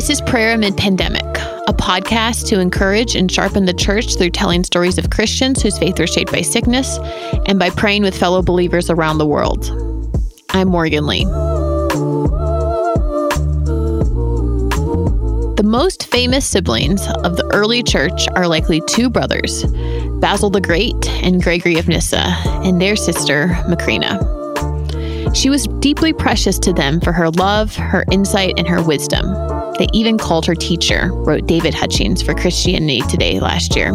This is Prayer Amid Pandemic, a podcast to encourage and sharpen the church through telling stories of Christians whose faith was shaped by sickness and by praying with fellow believers around the world. I'm Morgan Lee. The most famous siblings of the early church are likely two brothers, Basil the Great and Gregory of Nyssa, and their sister, Macrina. She was deeply precious to them for her love, her insight, and her wisdom. They even called her teacher, wrote David Hutchings for Christianity Today last year.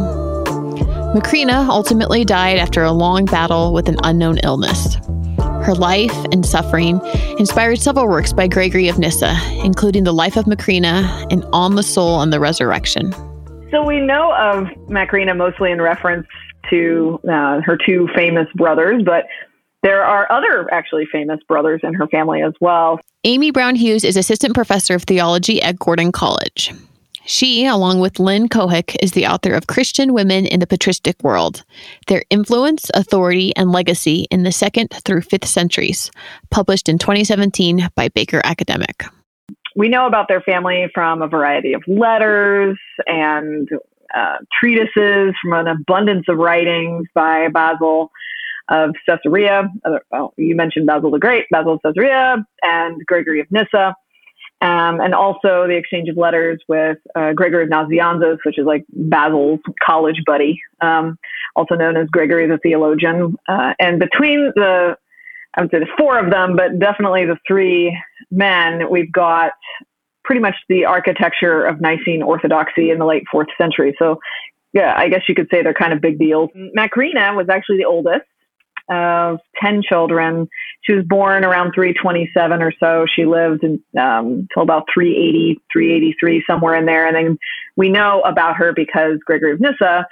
Macrina ultimately died after a long battle with an unknown illness. Her life and suffering inspired several works by Gregory of Nyssa, including The Life of Macrina and On the Soul and the Resurrection. So we know of Macrina mostly in reference to uh, her two famous brothers, but there are other actually famous brothers in her family as well. Amy Brown Hughes is assistant professor of theology at Gordon College. She, along with Lynn Cohick, is the author of Christian Women in the Patristic World Their Influence, Authority, and Legacy in the Second through Fifth Centuries, published in 2017 by Baker Academic. We know about their family from a variety of letters and uh, treatises, from an abundance of writings by Basil of Caesarea. Well, you mentioned Basil the Great, Basil of Caesarea, and Gregory of Nyssa. Um, and also the exchange of letters with uh, Gregory of Nazianzus, which is like Basil's college buddy, um, also known as Gregory the Theologian. Uh, and between the, I would say the four of them, but definitely the three men, we've got pretty much the architecture of Nicene Orthodoxy in the late fourth century. So, yeah, I guess you could say they're kind of big deals. Macrina was actually the oldest of 10 children. She was born around 327 or so. She lived until um, about 380, 383, somewhere in there. And then we know about her because Gregory of Nyssa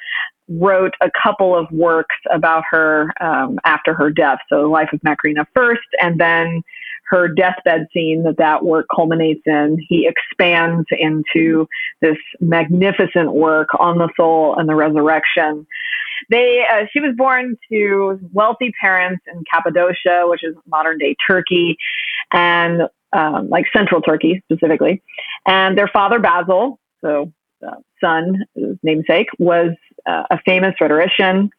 wrote a couple of works about her um, after her death. So, the Life of Macrina first, and then her deathbed scene that that work culminates in. He expands into this magnificent work on the soul and the resurrection. They, uh, she was born to wealthy parents in Cappadocia, which is modern day Turkey, and um, like central Turkey specifically. And their father Basil, so uh, son, namesake, was uh, a famous rhetorician.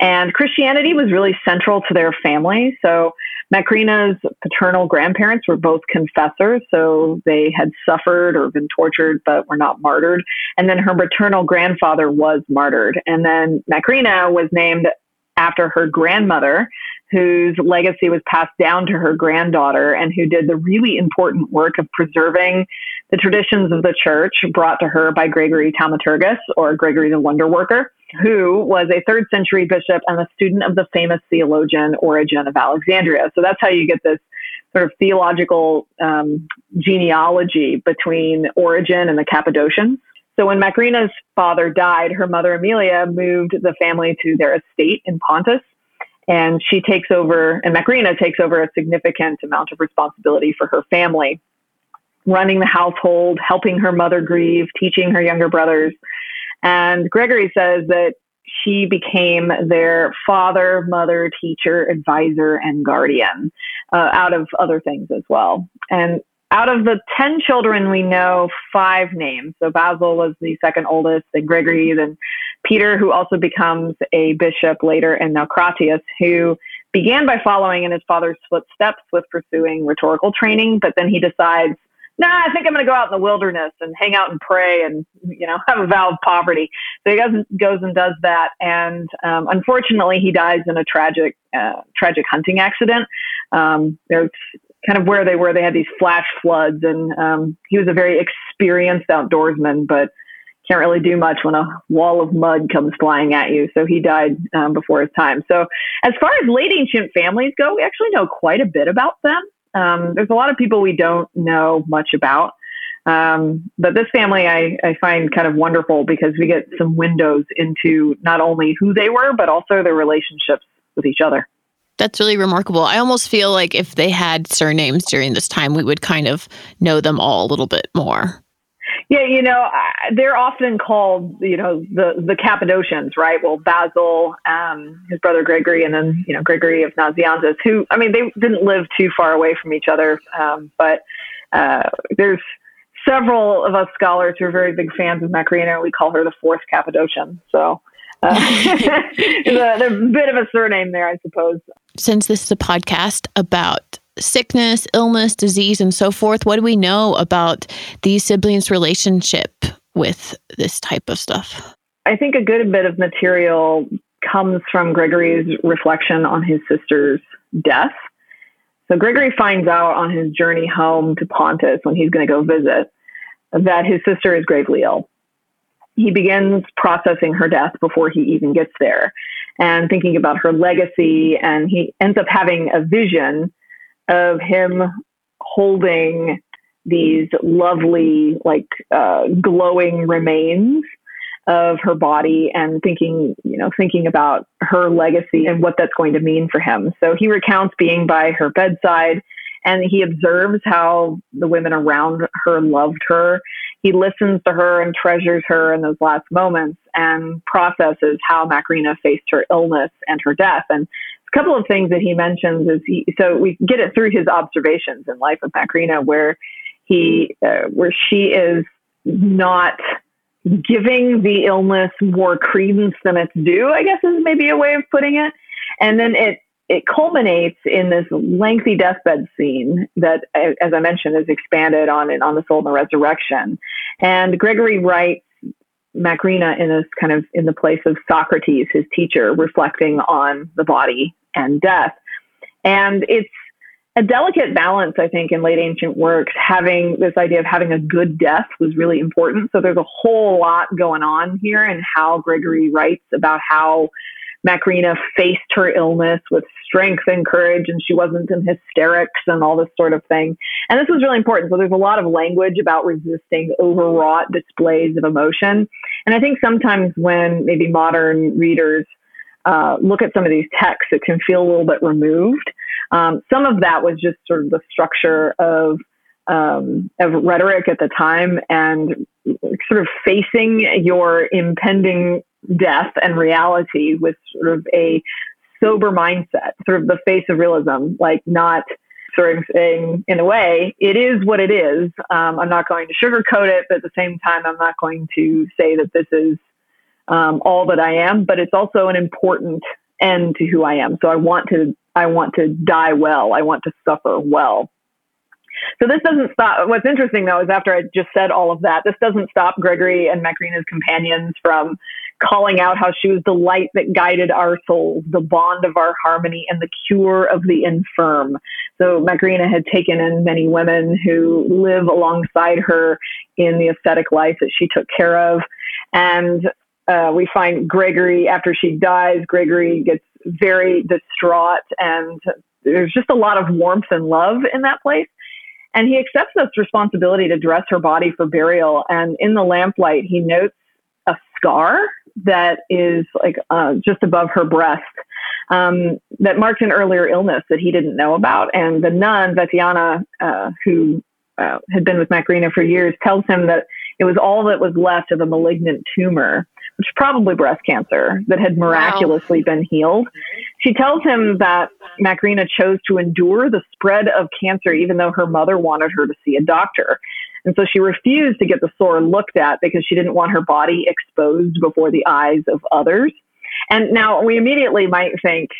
And Christianity was really central to their family. So Macrina's paternal grandparents were both confessors, so they had suffered or been tortured but were not martyred. And then her maternal grandfather was martyred. And then Macrina was named after her grandmother, whose legacy was passed down to her granddaughter and who did the really important work of preserving the traditions of the church brought to her by Gregory Thaumaturgus or Gregory the Wonder Worker who was a third century bishop and a student of the famous theologian Origen of Alexandria. So that's how you get this sort of theological um, genealogy between Origen and the Cappadocians. So when Macrina's father died, her mother Amelia moved the family to their estate in Pontus. And she takes over, and Macrina takes over a significant amount of responsibility for her family, running the household, helping her mother grieve, teaching her younger brothers. And Gregory says that she became their father, mother, teacher, advisor, and guardian, uh, out of other things as well. And out of the 10 children, we know five names. So Basil was the second oldest, then Gregory, then Peter, who also becomes a bishop later, and Naucratius, who began by following in his father's footsteps with pursuing rhetorical training, but then he decides nah, I think I'm going to go out in the wilderness and hang out and pray and, you know, have a vow of poverty. So he goes, goes and does that. And um, unfortunately, he dies in a tragic, uh, tragic hunting accident. Um, there's kind of where they were. They had these flash floods, and um, he was a very experienced outdoorsman, but can't really do much when a wall of mud comes flying at you. So he died um, before his time. So as far as late ancient families go, we actually know quite a bit about them. Um, there's a lot of people we don't know much about. Um, but this family I, I find kind of wonderful because we get some windows into not only who they were, but also their relationships with each other. That's really remarkable. I almost feel like if they had surnames during this time, we would kind of know them all a little bit more. Yeah, you know, they're often called, you know, the the Cappadocians, right? Well, Basil, um, his brother Gregory, and then you know Gregory of Nazianzus, who I mean, they didn't live too far away from each other, um, but uh, there's several of us scholars who are very big fans of Macrina, we call her the fourth Cappadocian. So uh, there's, a, a bit of a surname there, I suppose. Since this is a podcast about sickness, illness, disease, and so forth, what do we know about these siblings' relationship with this type of stuff? I think a good bit of material comes from Gregory's reflection on his sister's death. So Gregory finds out on his journey home to Pontus when he's going to go visit that his sister is gravely ill. He begins processing her death before he even gets there and thinking about her legacy. And he ends up having a vision of him holding these lovely, like, uh, glowing remains of her body and thinking, you know, thinking about her legacy and what that's going to mean for him. So he recounts being by her bedside and he observes how the women around her loved her. He listens to her and treasures her in those last moments and processes how Macrina faced her illness and her death. And a couple of things that he mentions is he, so we get it through his observations in life of Macrina where he, uh, where she is not giving the illness more credence than it's due, I guess is maybe a way of putting it. And then it it culminates in this lengthy deathbed scene that, as I mentioned, is expanded on in On the Soul and the Resurrection. And Gregory writes Macrina in this kind of in the place of Socrates, his teacher, reflecting on the body and death. And it's a delicate balance, I think, in late ancient works, having this idea of having a good death was really important. So there's a whole lot going on here and how Gregory writes about how Macrina faced her illness with strength and courage and she wasn't in hysterics and all this sort of thing. And this was really important. So there's a lot of language about resisting overwrought displays of emotion. And I think sometimes when maybe modern readers uh, look at some of these texts, it can feel a little bit removed. Um, some of that was just sort of the structure of um, of rhetoric at the time and sort of facing your impending death and reality with sort of a sober mindset, sort of the face of realism, like not sort of saying, in a way, it is what it is. Um, I'm not going to sugarcoat it, but at the same time, I'm not going to say that this is um, all that I am, but it's also an important end to who I am. So I want to, I want to die well. I want to suffer well. So this doesn't stop. What's interesting though is after I just said all of that, this doesn't stop Gregory and Macrina's companions from calling out how she was the light that guided our souls, the bond of our harmony, and the cure of the infirm. So Macrina had taken in many women who live alongside her in the ascetic life that she took care of. And uh, we find Gregory, after she dies, Gregory gets very distraught, and there's just a lot of warmth and love in that place. And he accepts this responsibility to dress her body for burial. And in the lamplight, he notes a scar that is like uh, just above her breast um, that marked an earlier illness that he didn't know about. And the nun, Vetiana, uh, who uh, had been with Macrina for years, tells him that it was all that was left of a malignant tumor, which is probably breast cancer, that had miraculously wow. been healed. She tells him that Macrina chose to endure the spread of cancer even though her mother wanted her to see a doctor. And so she refused to get the sore looked at because she didn't want her body exposed before the eyes of others. And now we immediately might think,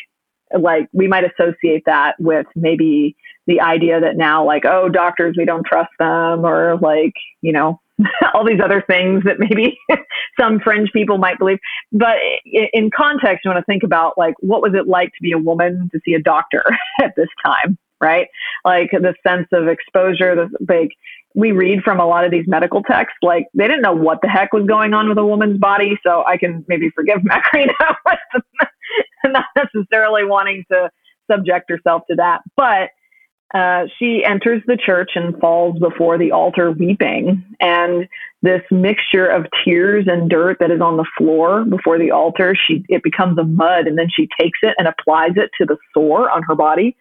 like, we might associate that with maybe the idea that now, like, oh, doctors, we don't trust them, or like, you know, all these other things that maybe some fringe people might believe. But in context, you want to think about, like, what was it like to be a woman to see a doctor at this time? Right? Like the sense of exposure, the big, we read from a lot of these medical texts, like they didn't know what the heck was going on with a woman's body. So I can maybe forgive Macrina not necessarily wanting to subject herself to that. But uh, she enters the church and falls before the altar weeping. And this mixture of tears and dirt that is on the floor before the altar, she it becomes a mud, and then she takes it and applies it to the sore on her body.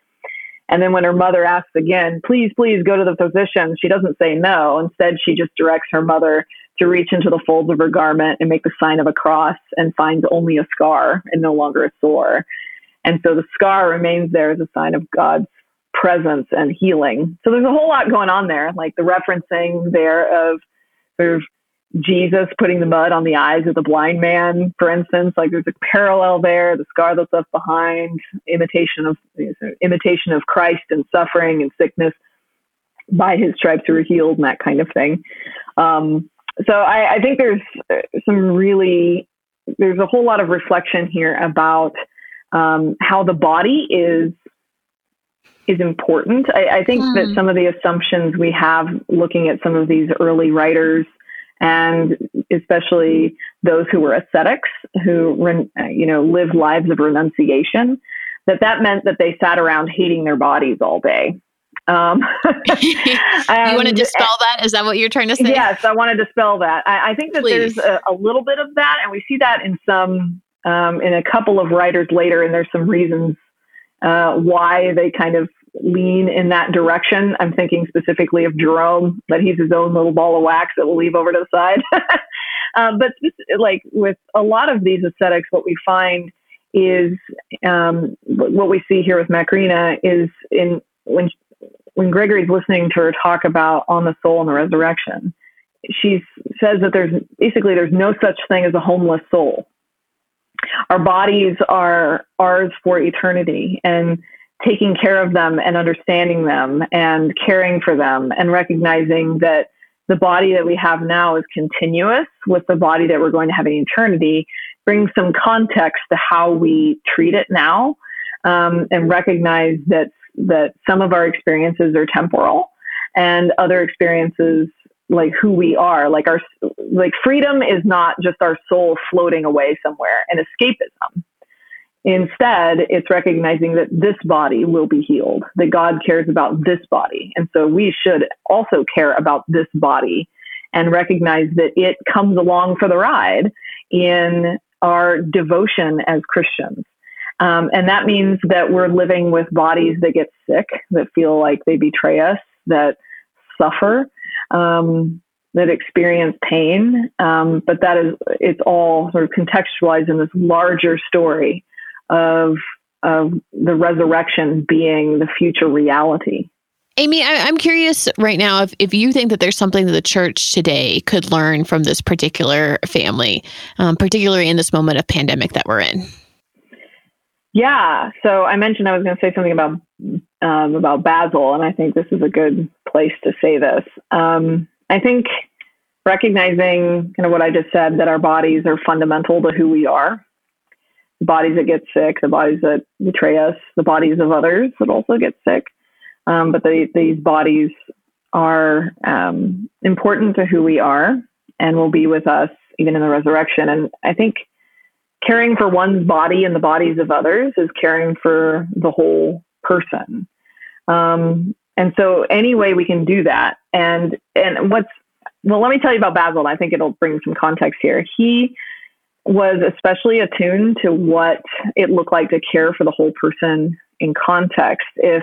And then when her mother asks again, please, please go to the physician, she doesn't say no. Instead, she just directs her mother to reach into the folds of her garment and make the sign of a cross and finds only a scar and no longer a sore. And so the scar remains there as a sign of God's presence and healing. So there's a whole lot going on there, like the referencing there of sort of Jesus putting the mud on the eyes of the blind man, for instance. Like there's a parallel there, the scar that's left behind, imitation of imitation of Christ and suffering and sickness. By his stripes you were healed, and that kind of thing. Um, so I, I think there's some really there's a whole lot of reflection here about um, how the body is is important. I, I think mm. that hmm. some of the assumptions we have looking at some of these early writers and especially those who were ascetics who you know lived lives of renunciation that that meant that they sat around hating their bodies all day. Um, you want to dispel that? Is that what you're trying to say? Yes i want to dispel that. I, I think that Please. there's a, a, little bit of that and we see that in some um, in a couple of writers later and there's some reasons uh, why they kind of lean in that direction. I'm thinking specifically of Jerome, that he's his own little ball of wax that we'll leave over to the side. um, but like with a lot of these ascetics, what we find is um, what we see here with Macrina is in when when Gregory's listening to her talk about on the soul and the resurrection, she says that there's basically there's no such thing as a homeless soul. Our bodies are ours for eternity, and taking care of them and understanding them and caring for them and recognizing that the body that we have now is continuous with the body that we're going to have in eternity brings some context to how we treat it now um, and recognize that that some of our experiences are temporal and other experiences like who we are like our like freedom is not just our soul floating away somewhere and escapism Instead, it's recognizing that this body will be healed, that God cares about this body. And so we should also care about this body and recognize that it comes along for the ride in our devotion as Christians. Um, and that means that we're living with bodies that get sick, that feel like they betray us, that suffer, um, that experience pain. Um, but that is, it's all sort of contextualized in this larger story of of the resurrection being the future reality. Amy, I, am curious right now if, if you think that there's something that the church today could learn from this particular family, um, particularly in this moment of pandemic that we're in. Yeah. So I mentioned I was going to say something about um, about Basil, and I think this is a good place to say this. Um, I think recognizing kind of what I just said that our bodies are fundamental to who we are, the bodies that get sick, the bodies that betray us, the bodies of others that also get sick. Um, but the, these bodies are um, important to who we are and will be with us even in the resurrection. And I think caring for one's body and the bodies of others is caring for the whole person. Um, and so any way we can do that. And and what's well, let me tell you about Basil. I think it'll bring some context here. He was especially attuned to what it looked like to care for the whole person in context. If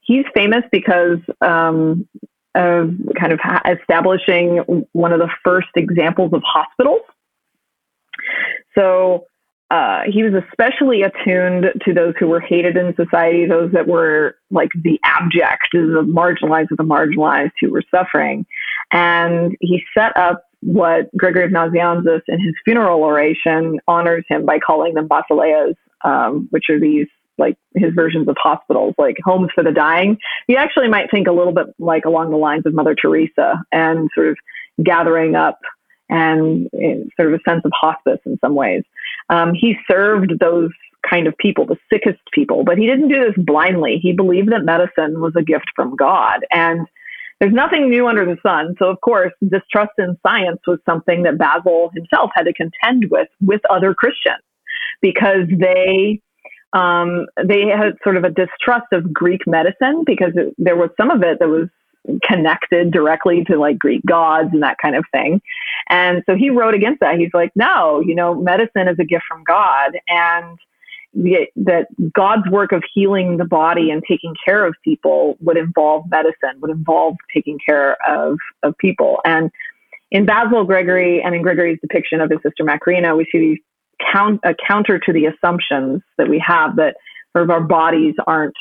he's famous because um, of kind of establishing one of the first examples of hospitals. So uh, he was especially attuned to those who were hated in society, those that were like the abject, the marginalized of the marginalized who were suffering. And he set up what Gregory of Nazianzus in his funeral oration honors him by calling them basileas, um, which are these like his versions of hospitals, like homes for the dying. You actually might think a little bit like along the lines of Mother Teresa and sort of gathering up and sort of a sense of hospice in some ways. Um, he served those kind of people, the sickest people, but he didn't do this blindly. He believed that medicine was a gift from God. And there's nothing new under the sun. So, of course, distrust in science was something that Basil himself had to contend with with other Christians because they um, they had sort of a distrust of Greek medicine because it, there was some of it that was connected directly to like Greek gods and that kind of thing. And so he wrote against that. He's like, no, you know, medicine is a gift from God. And that God's work of healing the body and taking care of people would involve medicine, would involve taking care of, of people. And in Basil Gregory and in Gregory's depiction of his sister Macrina, we see these count, a counter to the assumptions that we have that sort of our bodies aren't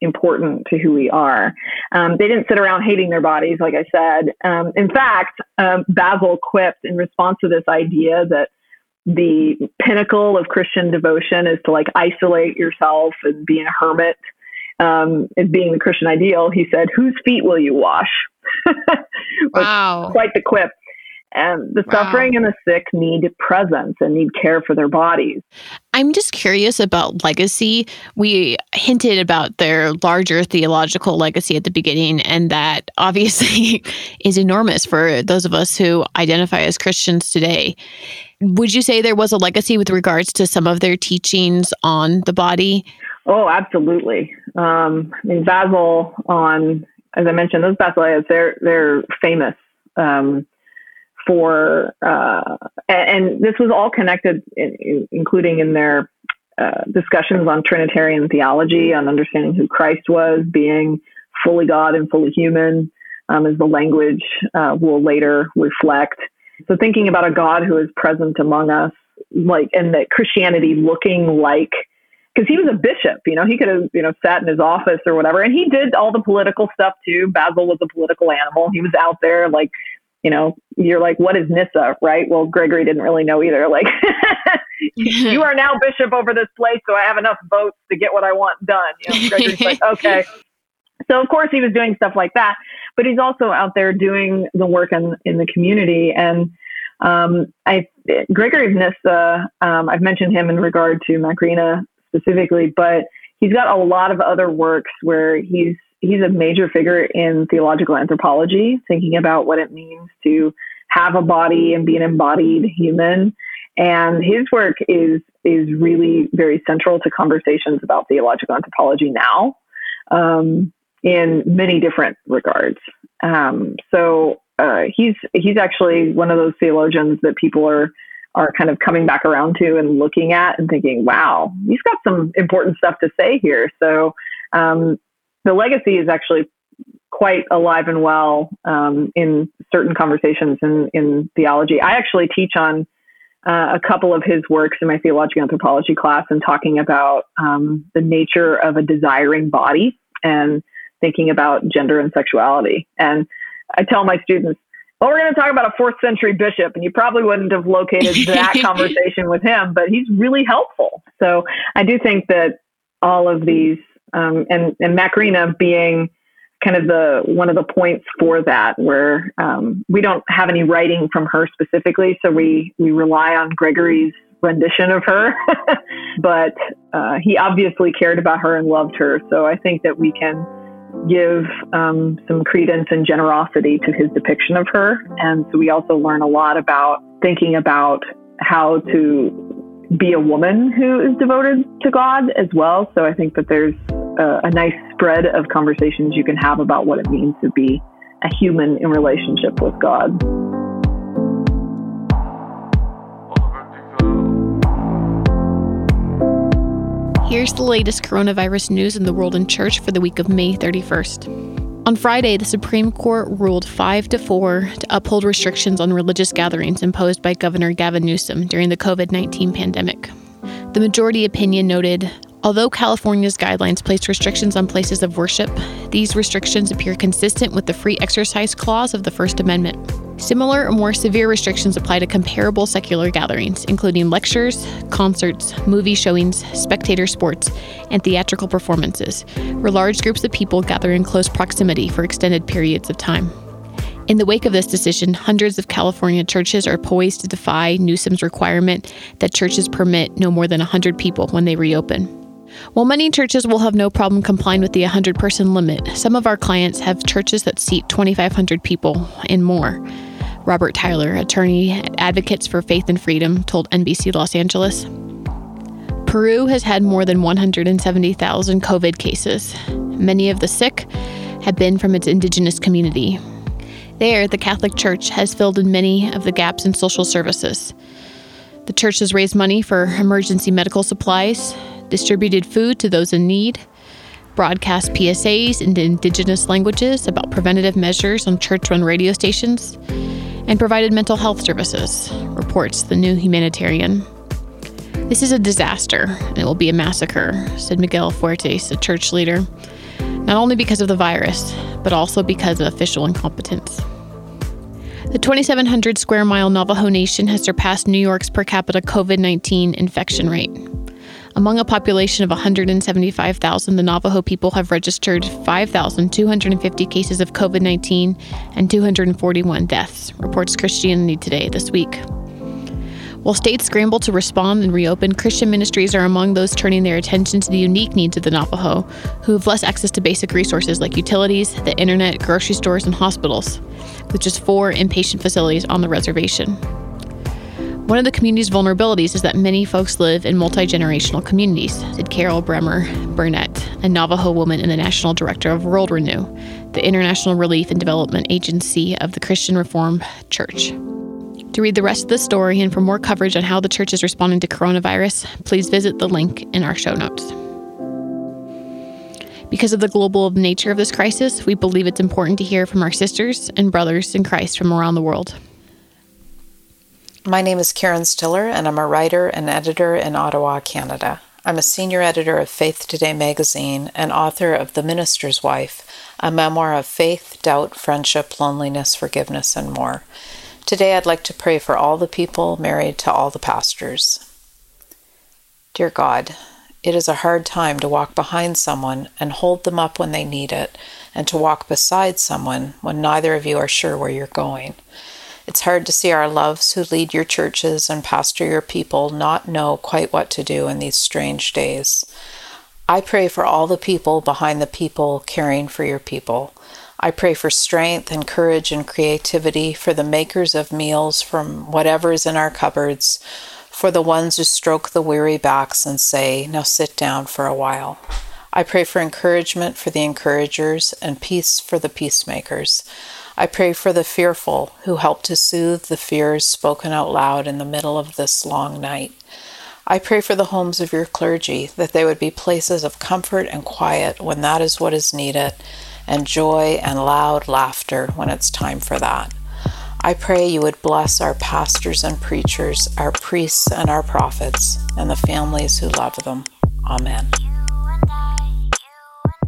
important to who we are. Um, they didn't sit around hating their bodies, like I said. Um, in fact, um, Basil quipped in response to this idea that the pinnacle of Christian devotion is to like isolate yourself and be a hermit um, as being the Christian ideal. He said, "Whose feet will you wash?" wow, quite the quip. And the wow. suffering and the sick need presence and need care for their bodies. I'm just curious about legacy. We hinted about their larger theological legacy at the beginning, and that obviously is enormous for those of us who identify as Christians today. Would you say there was a legacy with regards to some of their teachings on the body? Oh, absolutely. Um, I mean, Basil on, as I mentioned, those basileas, they're they're famous. Um, for uh, and, this was all connected, in, in, including in their uh, discussions on Trinitarian theology, on understanding who Christ was, being fully God and fully human, um, as the language uh, will later reflect. So, thinking about a God who is present among us, like, and that Christianity looking like because he was a bishop, you know, he could have, you know, sat in his office or whatever. And he did all the political stuff too. Basil was a political animal. He was out there like you know, you're like, what is Nyssa, right? Well, Gregory didn't really know either. Like, you are now bishop over this place, so I have enough votes to get what I want done. You know, Gregory's like, okay. So of course he was doing stuff like that, but he's also out there doing the work in in the community. And um, I, Gregory of Nyssa, um, I've mentioned him in regard to Macrina specifically, but he's got a lot of other works where he's he's a major figure in theological anthropology, thinking about what it means to have a body and be an embodied human. And his work is is really very central to conversations about theological anthropology now, um, in many different regards. Um, so uh, he's he's actually one of those theologians that people are are kind of coming back around to and looking at and thinking, wow, he's got some important stuff to say here. So um, the legacy is actually quite alive and well um, in certain conversations in, in theology. I actually teach on uh, a couple of his works in my theological anthropology class and talking about um, the nature of a desiring body and thinking about gender and sexuality. And I tell my students, well, we're going to talk about a fourth century bishop, and you probably wouldn't have located that conversation with him, but he's really helpful. So I do think that all of these um, and and Macrina being kind of the one of the points for that, where um, we don't have any writing from her specifically, so we we rely on Gregory's rendition of her, but uh, he obviously cared about her and loved her. So I think that we can give um, some credence and generosity to his depiction of her, and so we also learn a lot about thinking about how to be a woman who is devoted to God as well. So I think that there's a, a nice spread of conversations you can have about what it means to be a human in relationship with God. Here's the latest coronavirus news in the world and church for the week of May 31st. On Friday, the Supreme Court ruled 5 to 4 to uphold restrictions on religious gatherings imposed by Governor Gavin Newsom during the COVID 19 pandemic. The majority opinion noted Although California's guidelines place restrictions on places of worship, these restrictions appear consistent with the free exercise clause of the First Amendment. Similar or more severe restrictions apply to comparable secular gatherings, including lectures, concerts, movie showings, spectator sports, and theatrical performances, where large groups of people gather in close proximity for extended periods of time. In the wake of this decision, hundreds of California churches are poised to defy Newsom's requirement that churches permit no more than 100 people when they reopen. While many churches will have no problem complying with the 100 person limit, some of our clients have churches that seat 2,500 people and more. Robert Tyler, attorney at Advocates for Faith and Freedom, told NBC Los Angeles. Peru has had more than 170,000 COVID cases. Many of the sick have been from its indigenous community. There, the Catholic Church has filled in many of the gaps in social services. The church has raised money for emergency medical supplies, distributed food to those in need, broadcast PSAs in indigenous languages about preventative measures on church run radio stations, and provided mental health services, reports the New Humanitarian. This is a disaster, and it will be a massacre, said Miguel Fuertes, a church leader. not only because of the virus, but also because of official incompetence. The 2,700 square mile Navajo Nation has surpassed New York's per capita COVID 19 infection rate. Among a population of 175,000, the Navajo people have registered 5,250 cases of COVID 19 and 241 deaths, reports Christianity Today this week. While states scramble to respond and reopen, Christian ministries are among those turning their attention to the unique needs of the Navajo, who have less access to basic resources like utilities, the internet, grocery stores, and hospitals, with just four inpatient facilities on the reservation. One of the community's vulnerabilities is that many folks live in multi generational communities, said Carol Bremer Burnett, a Navajo woman and the National Director of World Renew, the international relief and development agency of the Christian Reformed Church. To read the rest of the story and for more coverage on how the church is responding to coronavirus, please visit the link in our show notes. Because of the global nature of this crisis, we believe it's important to hear from our sisters and brothers in Christ from around the world. My name is Karen Stiller, and I'm a writer and editor in Ottawa, Canada. I'm a senior editor of Faith Today magazine and author of The Minister's Wife, a memoir of faith, doubt, friendship, loneliness, forgiveness, and more. Today I'd like to pray for all the people married to all the pastors. Dear God, it is a hard time to walk behind someone and hold them up when they need it, and to walk beside someone when neither of you are sure where you're going. It's hard to see our loves who lead your churches and pastor your people not know quite what to do in these strange days. I pray for all the people behind the people caring for your people. I pray for strength and courage and creativity for the makers of meals from whatever is in our cupboards, for the ones who stroke the weary backs and say, Now sit down for a while. I pray for encouragement for the encouragers and peace for the peacemakers. I pray for the fearful who help to soothe the fears spoken out loud in the middle of this long night. I pray for the homes of your clergy, that they would be places of comfort and quiet when that is what is needed, and joy and loud laughter when it's time for that. I pray you would bless our pastors and preachers, our priests and our prophets, and the families who love them. Amen.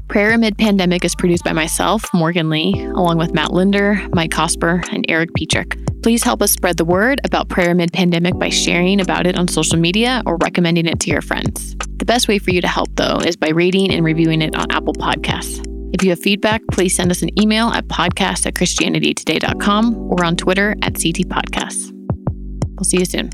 Prayer Amid Pandemic is produced by myself, Morgan Lee, along with Matt Linder, Mike Cosper, and Erik Petrik. Please help us spread the word about Prayer Amid Pandemic by sharing about it on social media or recommending it to your friends. The best way for you to help, though, is by rating and reviewing it on Apple Podcasts. If you have feedback, please send us an email at podcast at christianitytoday.com or on Twitter at CT Podcasts. We'll see you soon.